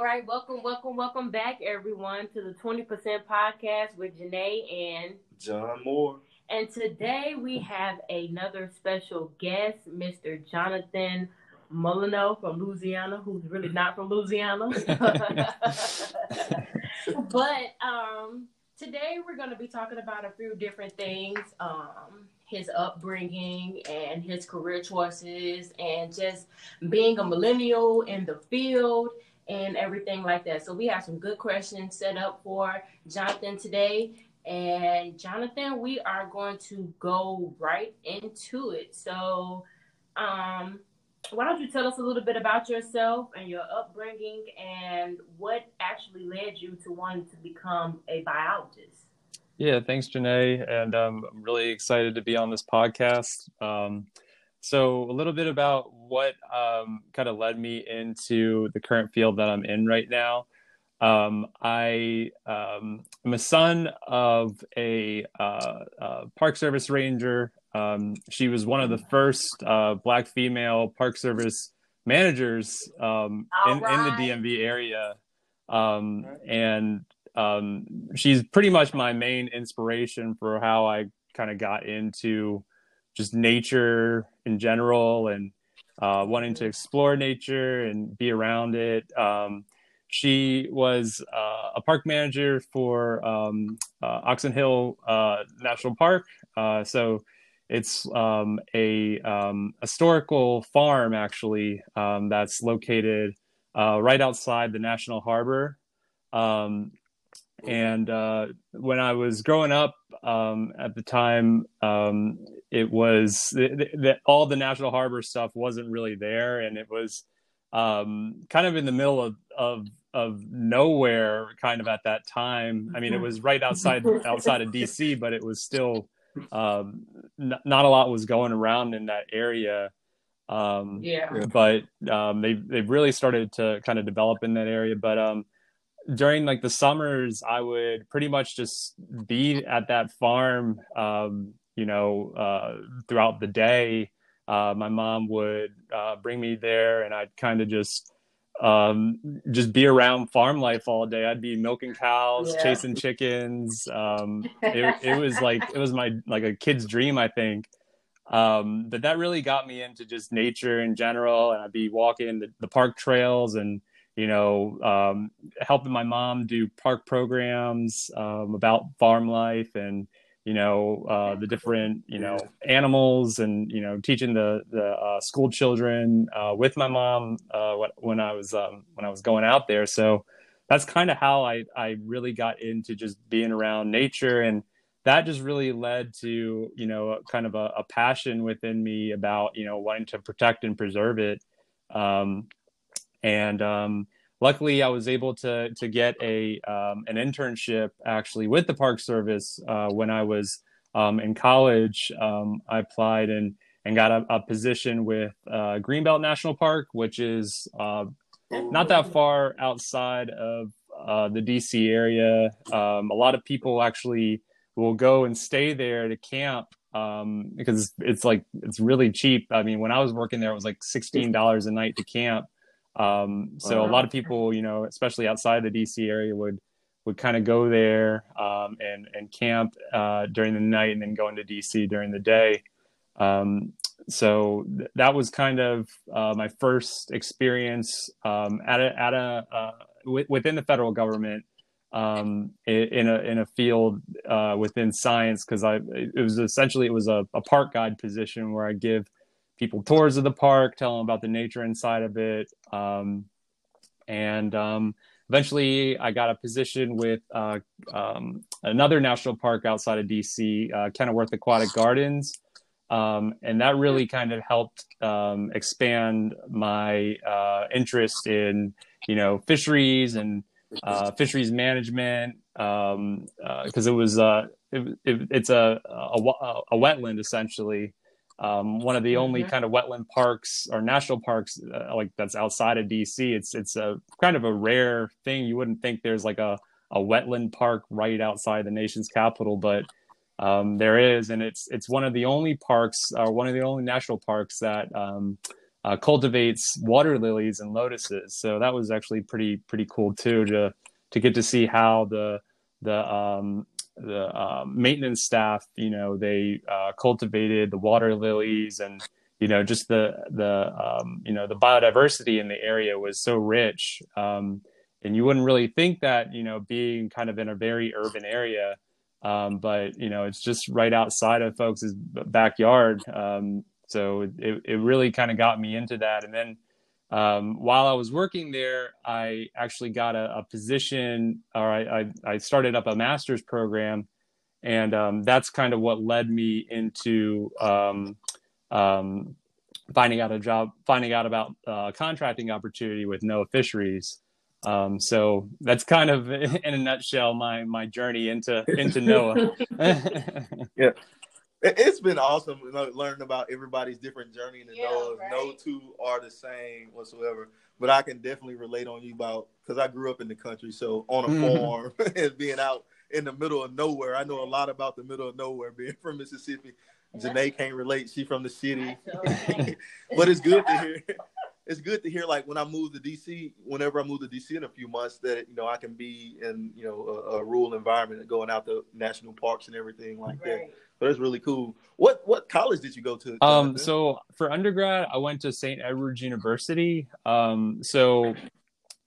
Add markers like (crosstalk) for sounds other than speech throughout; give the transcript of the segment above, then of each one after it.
All right, welcome, welcome, welcome back, everyone, to the 20% podcast with Janae and John Moore. And today we have another special guest, Mr. Jonathan Molineaux from Louisiana, who's really not from Louisiana. (laughs) but um, today we're going to be talking about a few different things um, his upbringing and his career choices, and just being a millennial in the field and everything like that. So we have some good questions set up for Jonathan today. And Jonathan, we are going to go right into it. So, um, why don't you tell us a little bit about yourself and your upbringing and what actually led you to wanting to become a biologist? Yeah, thanks, Janae. And um, I'm really excited to be on this podcast. Um, so, a little bit about what um, kind of led me into the current field that I'm in right now. Um, I um, am a son of a uh, uh, Park Service ranger. Um, she was one of the first uh, Black female Park Service managers um, in, right. in, the DMV area. Um, and um, she's pretty much my main inspiration for how I kind of got into just nature in general and uh, wanting to explore nature and be around it. Um, she was uh, a park manager for um, uh, Oxon Hill uh, National Park. Uh, so it's um, a um, historical farm, actually, um, that's located uh, right outside the National Harbor. Um, and uh, when I was growing up um, at the time, it was that all the National Harbor stuff wasn't really there, and it was um, kind of in the middle of, of of nowhere kind of at that time. I mean, it was right outside (laughs) outside of DC, but it was still um, n- not a lot was going around in that area. Um, yeah. But um, they they really started to kind of develop in that area. But um, during like the summers, I would pretty much just be at that farm, um, you know, uh, throughout the day. Uh, my mom would uh, bring me there, and I'd kind of just um, just be around farm life all day. I'd be milking cows, yeah. chasing chickens. Um, it, it was like it was my like a kid's dream, I think. Um, but that really got me into just nature in general, and I'd be walking the, the park trails and you know um, helping my mom do park programs um, about farm life and you know uh, the different you know animals and you know teaching the the uh, school children uh, with my mom uh, when I was um, when I was going out there. So that's kind of how I I really got into just being around nature and that just really led to you know kind of a, a passion within me about you know wanting to protect and preserve it um, and um, luckily I was able to to get a um, an internship actually with the Park Service uh, when I was um, in college. Um, I applied and and got a, a position with uh, Greenbelt National Park, which is uh, not that far outside of uh, the DC area. Um, a lot of people actually will go and stay there to camp um, because it's like it's really cheap. I mean, when I was working there, it was like sixteen dollars a night to camp. Um, so a lot of people, you know, especially outside the DC area, would would kind of go there um, and and camp uh, during the night, and then go into DC during the day. Um, so th- that was kind of uh, my first experience um, at a at a uh, w- within the federal government um, in a in a field uh, within science because I it was essentially it was a, a park guide position where I give people tours of the park, tell them about the nature inside of it. Um, and um, eventually, I got a position with uh, um, another national park outside of DC, uh, Kenilworth Aquatic Gardens. Um, and that really kind of helped um, expand my uh, interest in, you know, fisheries and uh, fisheries management because um, uh, it was uh, it, it, it's a, a, a wetland essentially um, one of the only mm-hmm. kind of wetland parks or national parks uh, like that's outside of DC. It's it's a kind of a rare thing. You wouldn't think there's like a a wetland park right outside the nation's capital, but um, there is, and it's it's one of the only parks or one of the only national parks that um, uh, cultivates water lilies and lotuses. So that was actually pretty pretty cool too to to get to see how the the um, the uh, maintenance staff, you know, they uh, cultivated the water lilies and you know just the the um, you know the biodiversity in the area was so rich. Um, and you wouldn't really think that you know being kind of in a very urban area um, but you know it's just right outside of folks' backyard um, so it, it really kind of got me into that and then um, while i was working there i actually got a, a position or I, I, I, started up a master's program and um, that's kind of what led me into um, um, finding out a job finding out about uh, contracting opportunity with NOAA Fisheries um, so that's kind of (laughs) in a nutshell my my journey into into NOAA. (laughs) yeah, it's been awesome learning about everybody's different journey and yeah, NOAA. Right. No two are the same whatsoever. But I can definitely relate on you about because I grew up in the country, so on a mm-hmm. farm (laughs) and being out in the middle of nowhere. I know a lot about the middle of nowhere being from Mississippi. Janae can't relate; she from the city, (laughs) but it's good to hear it's good to hear like when I move to DC, whenever I move to DC in a few months, that you know I can be in you know a, a rural environment going out to national parks and everything like right. that. So that's really cool. What what college did you go to? Um, so for undergrad, I went to St. Edward's University. Um, so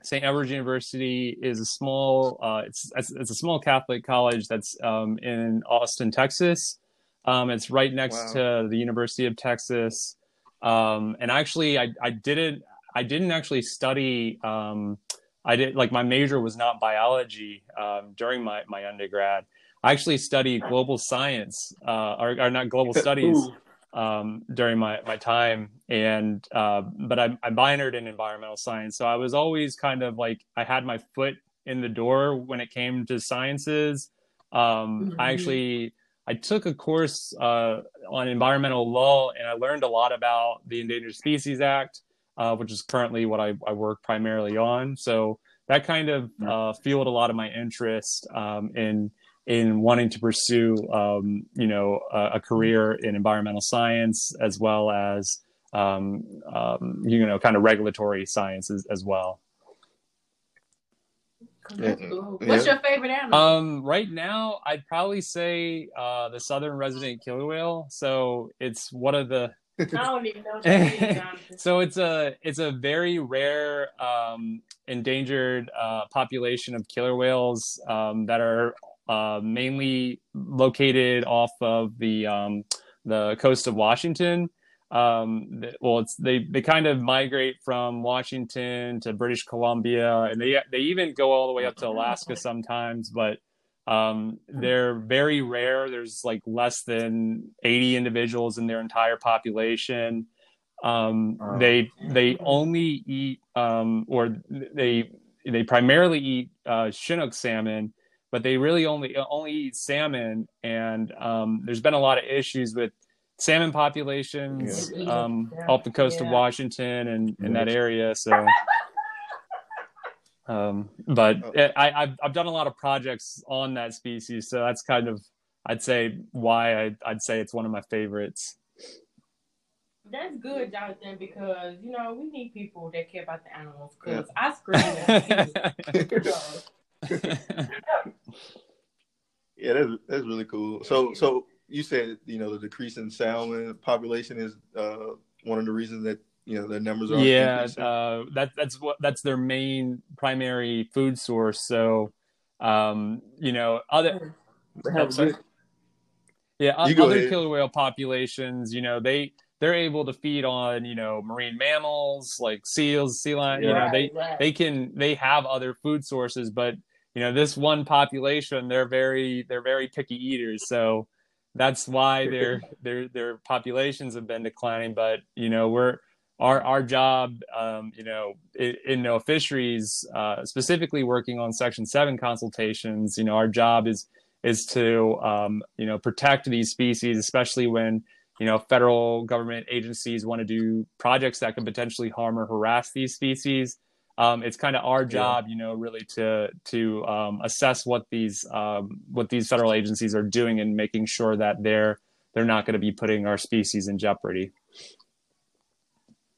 St. Edward's University is a small uh, it's it's a small Catholic college that's um, in Austin, Texas. Um, it's right next wow. to the University of Texas. Um, and actually, I, I didn't I didn't actually study. Um, I did like my major was not biology um, during my my undergrad. I actually studied global science uh, or, or not global (laughs) studies um, during my my time, and uh, but I, I minored in environmental science. So I was always kind of like I had my foot in the door when it came to sciences. Um, mm-hmm. I actually I took a course uh, on environmental law, and I learned a lot about the Endangered Species Act, uh, which is currently what I, I, work primarily on. So that kind of uh, fueled a lot of my interest um, in in wanting to pursue, um, you know, a, a, career in environmental science as well as, um, um you know, kind of regulatory sciences as well. Cool. What's your favorite animal? Um, right now, I'd probably say uh, the southern resident killer whale. So it's one of the. I don't even know. (laughs) so it's a it's a very rare um, endangered uh, population of killer whales um, that are uh, mainly located off of the um, the coast of Washington. Um, well, it's they they kind of migrate from Washington to British Columbia, and they they even go all the way up to Alaska sometimes. But um, they're very rare. There's like less than 80 individuals in their entire population. Um, they they only eat um, or they they primarily eat uh, Chinook salmon, but they really only only eat salmon. And um, there's been a lot of issues with salmon populations yeah. um, yeah. off the coast yeah. of Washington and in that area. So, (laughs) um, but oh. I, have I've done a lot of projects on that species, so that's kind of I'd say why I, I'd say it's one of my favorites. That's good, Jonathan, because you know we need people that care about the animals. Because I scream. (laughs) (laughs) yeah, that's that's really cool. So so you said you know the decrease in salmon population is uh, one of the reasons that you know the numbers are yeah uh, that that's what that's their main primary food source so um, you know other oh, yeah other ahead. killer whale populations you know they they're able to feed on you know marine mammals like seals sea lion yeah, you know they right. they can they have other food sources but you know this one population they're very they're very picky eaters so that's why their their their populations have been declining. But you know, we're our our job, um, you know, in, in NOAA fisheries, uh, specifically working on Section Seven consultations. You know, our job is is to um, you know protect these species, especially when you know federal government agencies want to do projects that can potentially harm or harass these species um, it's kind of our job, you know, really to to um, assess what these um, what these federal agencies are doing and making sure that they're they're not going to be putting our species in jeopardy.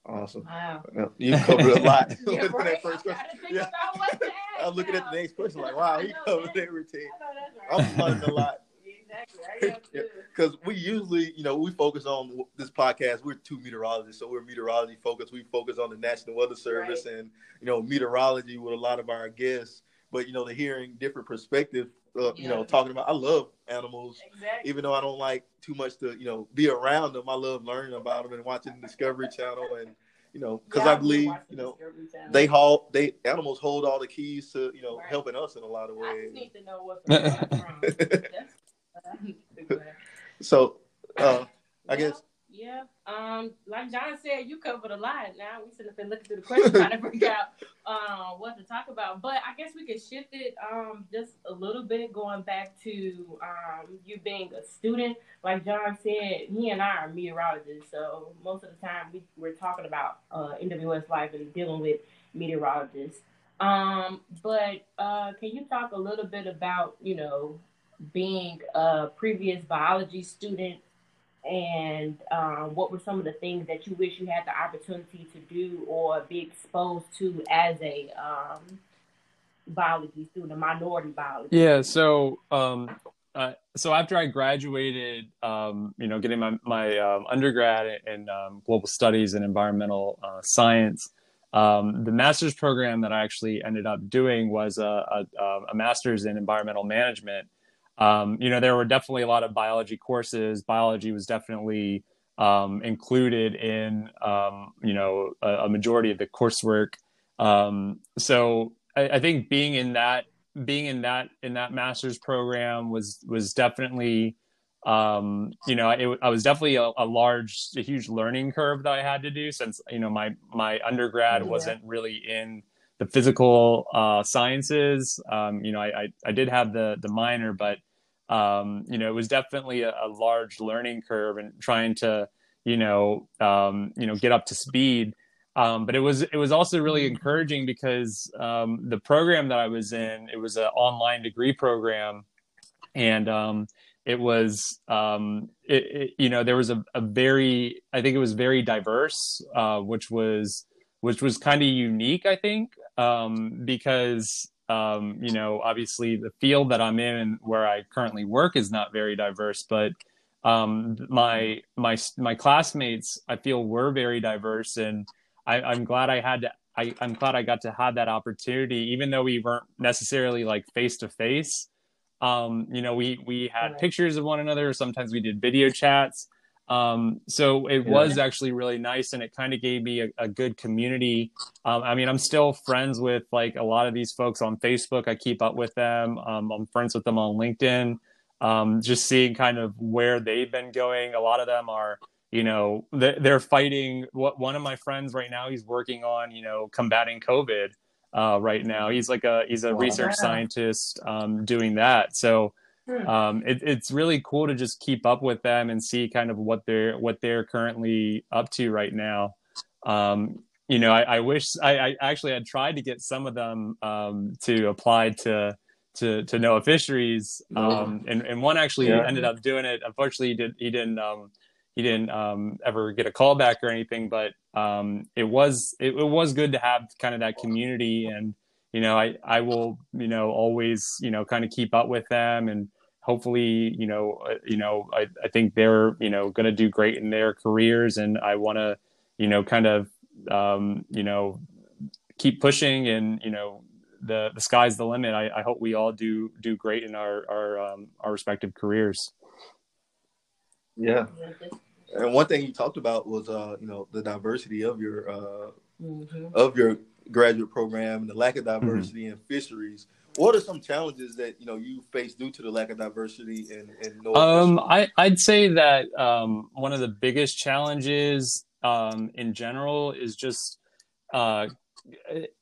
Awesome. Wow. You covered a lot. (laughs) yeah, right. that first question. Yeah. I'm looking at the next question like, (laughs) wow, he covered everything. I'm learning a lot. (laughs) Because we usually, you know, we focus on this podcast. We're two meteorologists, so we're meteorology focused. We focus on the National Weather Service right. and you know meteorology with a lot of our guests. But you know, the hearing different perspective. Uh, you know, talking about I love animals, exactly. even though I don't like too much to you know be around them. I love learning about them and watching the Discovery Channel and you know, because yeah, I believe you know they hold they animals hold all the keys to you know right. helping us in a lot of ways. I just need to know what (laughs) (laughs) so, uh, I guess. Yeah. Um, like John said, you covered a lot. Now we should have been looking through the questions trying to figure out um, (laughs) what to talk about. But I guess we could shift it um, just a little bit, going back to um, you being a student. Like John said, he and I are meteorologists, so most of the time we, we're talking about uh, NWS life and dealing with meteorologists. Um, but uh, can you talk a little bit about, you know, being a previous biology student and um, what were some of the things that you wish you had the opportunity to do or be exposed to as a um, biology student, a minority biology? Yeah, so um, uh, so after I graduated, um, you know, getting my my um, undergrad in um, global studies and environmental uh, science. Um, the master's program that I actually ended up doing was a, a, a master's in environmental management, um, you know, there were definitely a lot of biology courses. Biology was definitely um, included in, um, you know, a, a, majority of the coursework. Um, so I, I, think being in that, being in that, in that master's program was, was definitely, um, you know, it, I was definitely a, a, large, a huge learning curve that I had to do since, you know, my, my undergrad yeah. wasn't really in, the physical uh, sciences. Um, you know, I, I, I did have the the minor, but um, you know, it was definitely a, a, large learning curve and trying to you know um, you know get up to speed. Um, but it was it was also really encouraging because um, the program that I was in it was an online degree program, and um, it was um, it, it, you know there was a, a, very I think it was very diverse, uh, which was which was kind of unique I think um, because um, you know obviously the field that I'm in and where I currently work is not very diverse, but um, my my my classmates I feel were very diverse, and I, I'm glad I had to. I, I'm glad I got to have that opportunity, even though we weren't necessarily like face to face. Um, you know, we we had right. pictures of one another. Sometimes we did video chats. Um, so it yeah. was actually really nice and it kind of gave me a, a good community. Um, I mean, I'm still friends with like a lot of these folks on Facebook. I keep up with them. Um, I'm friends with them on LinkedIn. Um, just seeing kind of where they've been going. A lot of them are, you know, they're fighting. What one of my friends right now, he's working on, you know, combating COVID uh, right now. He's like a he's a wow. research scientist um, doing that. So Hmm. Um, it, it's really cool to just keep up with them and see kind of what they're what they're currently up to right now. Um, you know, I, I wish I, I, actually had tried to get some of them um, to apply to to to NOAA Fisheries, um, and and one actually yeah. ended up doing it. Unfortunately, he did he didn't um, he didn't um, ever get a call back or anything. But um, it was it, it was good to have kind of that community and you know, I, I will, you know, always, you know, kind of keep up with them and hopefully, you know, uh, you know, I, I think they're, you know, going to do great in their careers and I want to, you know, kind of, um, you know, keep pushing and, you know, the, the sky's the limit. I, I hope we all do, do great in our, our, um, our respective careers. Yeah. And one thing you talked about was, uh, you know, the diversity of your, uh, mm-hmm. of your graduate program and the lack of mm-hmm. diversity mm-hmm. in fisheries. What are some challenges that you know you face due to the lack of diversity in, in um, I, I'd say that um, one of the biggest challenges um, in general is just uh,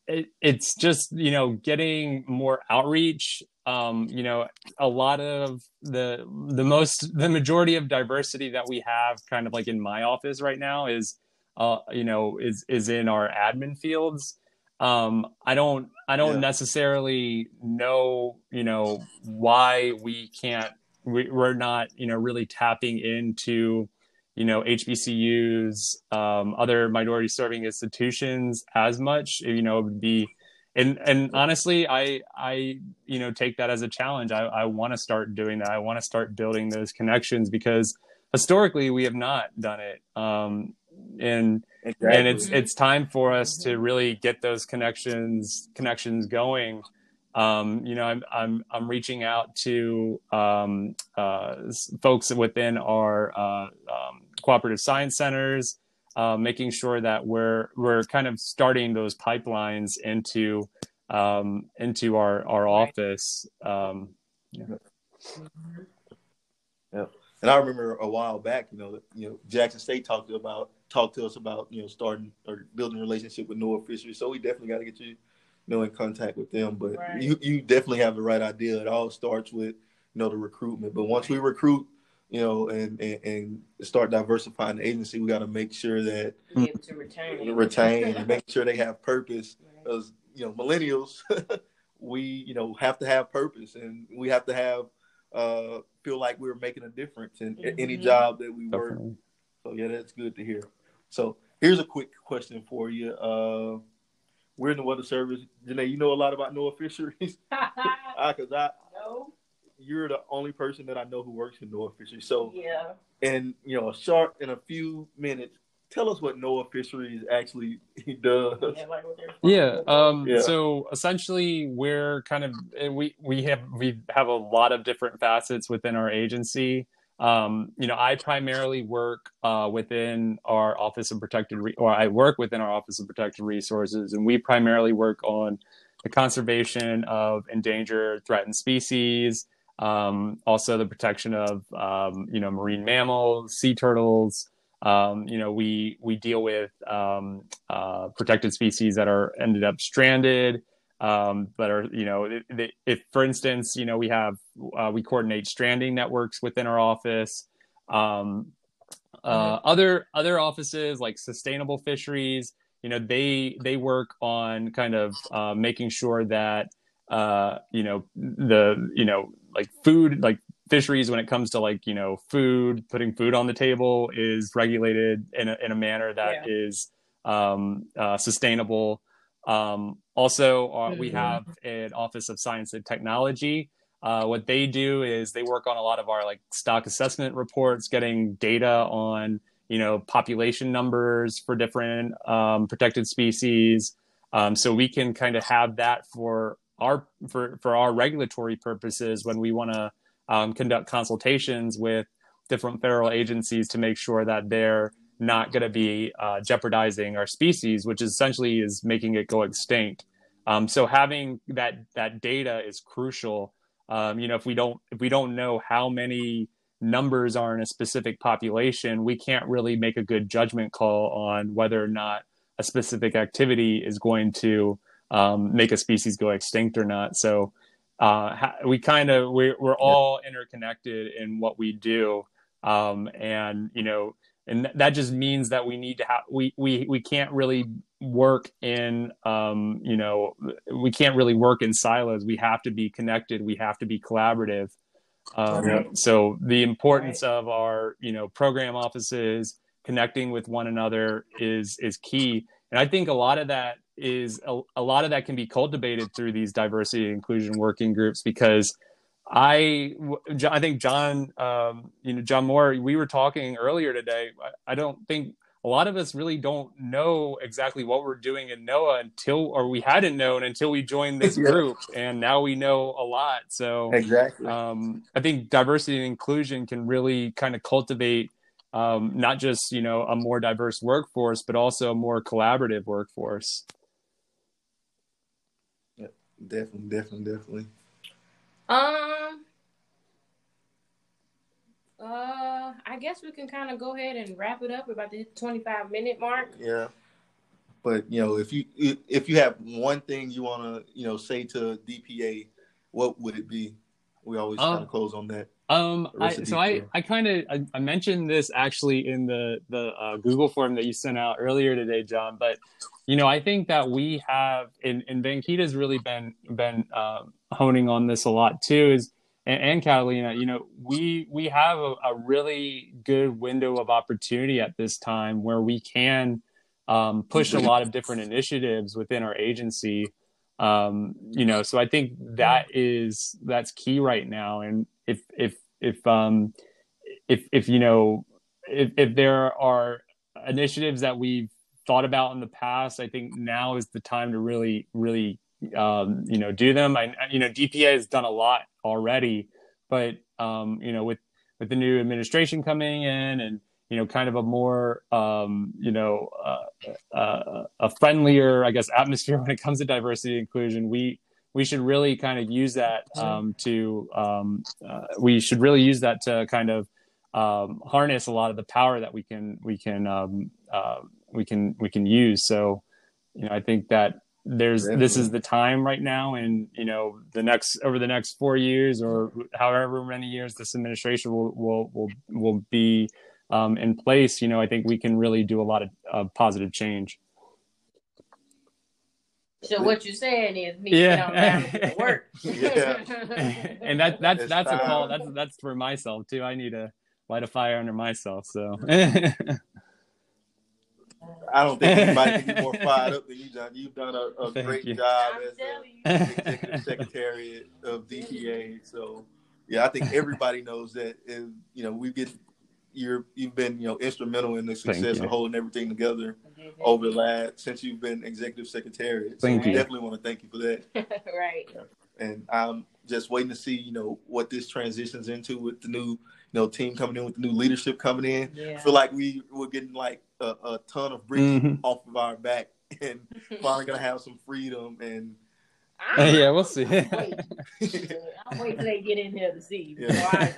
it, it's just you know getting more outreach. Um, you know, a lot of the the most the majority of diversity that we have, kind of like in my office right now, is uh, you know is is in our admin fields um, I don't I don't yeah. necessarily know you know why we can't we, we're not you know really tapping into you know HBCUs, um, other minority serving institutions as much. You know, it would be and and honestly i i you know take that as a challenge i, I want to start doing that i want to start building those connections because historically we have not done it um and exactly. and it's it's time for us to really get those connections connections going um, you know, I'm I'm I'm reaching out to um, uh, folks within our uh, um, cooperative science centers, uh, making sure that we're we're kind of starting those pipelines into um, into our our office. Um, yeah. yeah, and I remember a while back, you know, you know, Jackson State talked about talked to us about you know starting or building a relationship with NOAA Fisheries. So we definitely got to get you, you know, in contact with them. But right. you you definitely have the right idea. It all starts with you know the recruitment. But once we recruit you know, and, and, and start diversifying the agency, we got to make sure that be to retain, (laughs) retain, and make sure they have purpose. Because you know, millennials, (laughs) we you know have to have purpose, and we have to have uh, feel like we're making a difference in mm-hmm. any job that we work. Definitely. So yeah, that's good to hear. So here's a quick question for you. Uh, we're in the weather service. Janae, you know a lot about NOAA fisheries? (laughs) Because (laughs) I, no you're the only person that I know who works in NOAA Fisheries. So yeah, and you know, a short in a few minutes, tell us what NOAA Fisheries actually (laughs) does. Yeah, like yeah, um, yeah. So essentially, we're kind of we we have we have a lot of different facets within our agency. Um, you know, I primarily work uh, within our Office of Protected, Re- or I work within our Office of Protected Resources, and we primarily work on the conservation of endangered, threatened species, um, also the protection of um, you know marine mammals, sea turtles. Um, you know we we deal with um, uh, protected species that are ended up stranded. Um, that are you know if, if, for instance you know we have uh, we coordinate stranding networks within our office. Um, uh, mm-hmm. Other other offices like sustainable fisheries, you know they they work on kind of uh, making sure that uh, you know the you know like food like fisheries when it comes to like you know food putting food on the table is regulated in a, in a manner that yeah. is um, uh, sustainable um, also uh, we have an office of science and technology. Uh, what they do is they work on a lot of our like stock assessment reports getting data on you know population numbers for different um, protected species. Um, so we can kind of have that for our for for our regulatory purposes when we want to um, conduct consultations with different federal agencies to make sure that they're not going to be uh, jeopardizing our species, which essentially is making it go extinct. Um, so having that that data is crucial. Um, you know, if we don't if we don't know how many numbers are in a specific population, we can't really make a good judgment call on whether or not a specific activity is going to um, make a species go extinct or not. So uh, we kind of we're, we're all interconnected in what we do, um, and you know, and that just means that we need to have we we we can't really work in um, you know we can't really work in silos. We have to be connected. We have to be collaborative. Um, yeah. So the importance right. of our you know program offices connecting with one another is is key, and I think a lot of that is a, a lot of that can be cultivated through these diversity and inclusion working groups because I I think John um, you know John Moore we were talking earlier today I, I don't think a lot of us really don't know exactly what we're doing in NOAA until, or we hadn't known until we joined this (laughs) group, and now we know a lot. So exactly, um, I think diversity and inclusion can really kind of cultivate um, not just you know a more diverse workforce, but also a more collaborative workforce. Definitely, definitely, definitely. Um. Uh, I guess we can kind of go ahead and wrap it up about the twenty-five minute mark. Yeah, but you know, if you if you have one thing you want to you know say to DPA, what would it be? We always um, kind of close on that. Um, I, so I, I kind of I, I, mentioned this actually in the the uh, Google form that you sent out earlier today, John. But you know, I think that we have, and, and Vankita's really been been uh, honing on this a lot too. Is and, and Catalina, you know, we we have a, a, really good window of opportunity at this time where we can um, push a lot of different initiatives within our agency. Um, you know, so I think that is that's key right now. And if if if um if if you know if if there are initiatives that we've thought about in the past, I think now is the time to really really um, you know do them. I you know DPA has done a lot already, but um, you know with with the new administration coming in and you know kind of a more um, you know uh, uh, a friendlier I guess atmosphere (laughs) when it comes to diversity and inclusion, we we should really kind of use that um, to um, uh, we should really use that to kind of um, harness a lot of the power that we can we can um, uh, we can we can use. So, you know, I think that there's Definitely. this is the time right now, and you know, the next over the next four years or however many years this administration will will will, will be um, in place. You know, I think we can really do a lot of uh, positive change. So what you're saying is me yeah. work. (laughs) yeah. and that that's it's that's time. a call. That's that's for myself too. I need to light a fire under myself. So (laughs) I don't think anybody can be more fired up than you, John. You've done a, a great you. job I'm as the executive secretary of DPA. So yeah, I think everybody knows that. If, you know, we get you're you've been you know instrumental in the success of holding everything together over the last since you've been executive secretary. So thank we you. definitely want to thank you for that. (laughs) right. And I'm just waiting to see you know what this transitions into with the new you know team coming in with the new leadership coming in. Yeah. I feel like we we're getting like a, a ton of bricks mm-hmm. off of our back (laughs) and (laughs) finally gonna have some freedom and. yeah, we'll see. I'll wait. (laughs) I'll wait till they get in here to see. Yeah.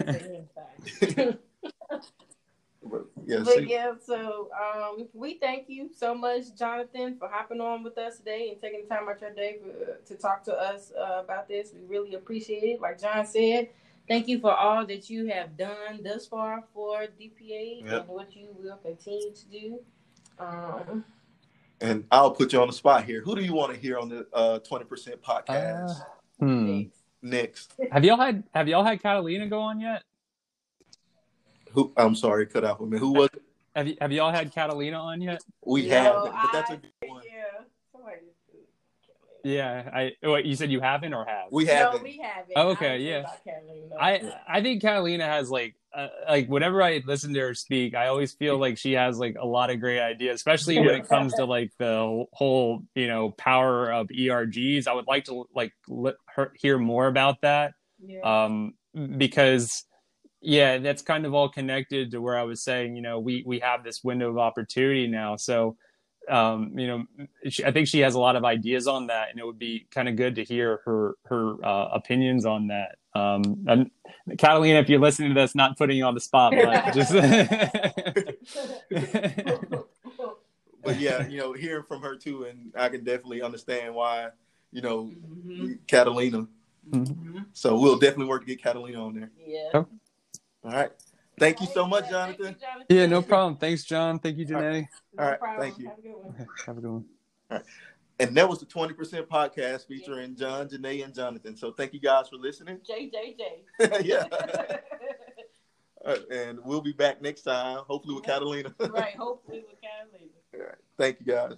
But, yeah, but yeah, so um, we thank you so much, Jonathan, for hopping on with us today and taking the time out your day for, to talk to us uh, about this. We really appreciate it. Like John said, thank you for all that you have done thus far for DPA yep. and what you will continue to do. Um, and I'll put you on the spot here. Who do you want to hear on the uh, Twenty Percent podcast? Uh, hmm. Next. (laughs) Have y'all had Have y'all had Catalina go on yet? Who? I'm sorry, cut out for me. Who was? Have you Have y'all had Catalina on yet? We no, have, but that's a good one. Yeah, I. What you said you haven't or have? We haven't. No, we haven't. Oh, okay, yeah. I I think Catalina has like uh, like whenever I listen to her speak, I always feel like she has like a lot of great ideas, especially when it comes to like the whole you know power of ERGs. I would like to like let her hear more about that, yeah. um, because yeah, that's kind of all connected to where I was saying, you know, we we have this window of opportunity now. So, um, you know, she, I think she has a lot of ideas on that, and it would be kind of good to hear her her uh, opinions on that. Um, and Catalina, if you're listening to this, not putting you on the spot, but (laughs) just. (laughs) but yeah, you know, hearing from her too, and I can definitely understand why, you know, mm-hmm. Catalina. Mm-hmm. So we'll definitely work to get Catalina on there. Yeah. All right. Thank you so much, Jonathan. You, Jonathan. Yeah, no problem. Thanks, John. Thank you, Janae. All right. No Thank you. Have a good one. Have a good one. All right. And that was the 20% podcast featuring John, Janae, and Jonathan. So thank you guys for listening. JJJ. (laughs) yeah. and we'll be back next time, hopefully with Catalina. right, hopefully with Catalina. All right. Thank you guys.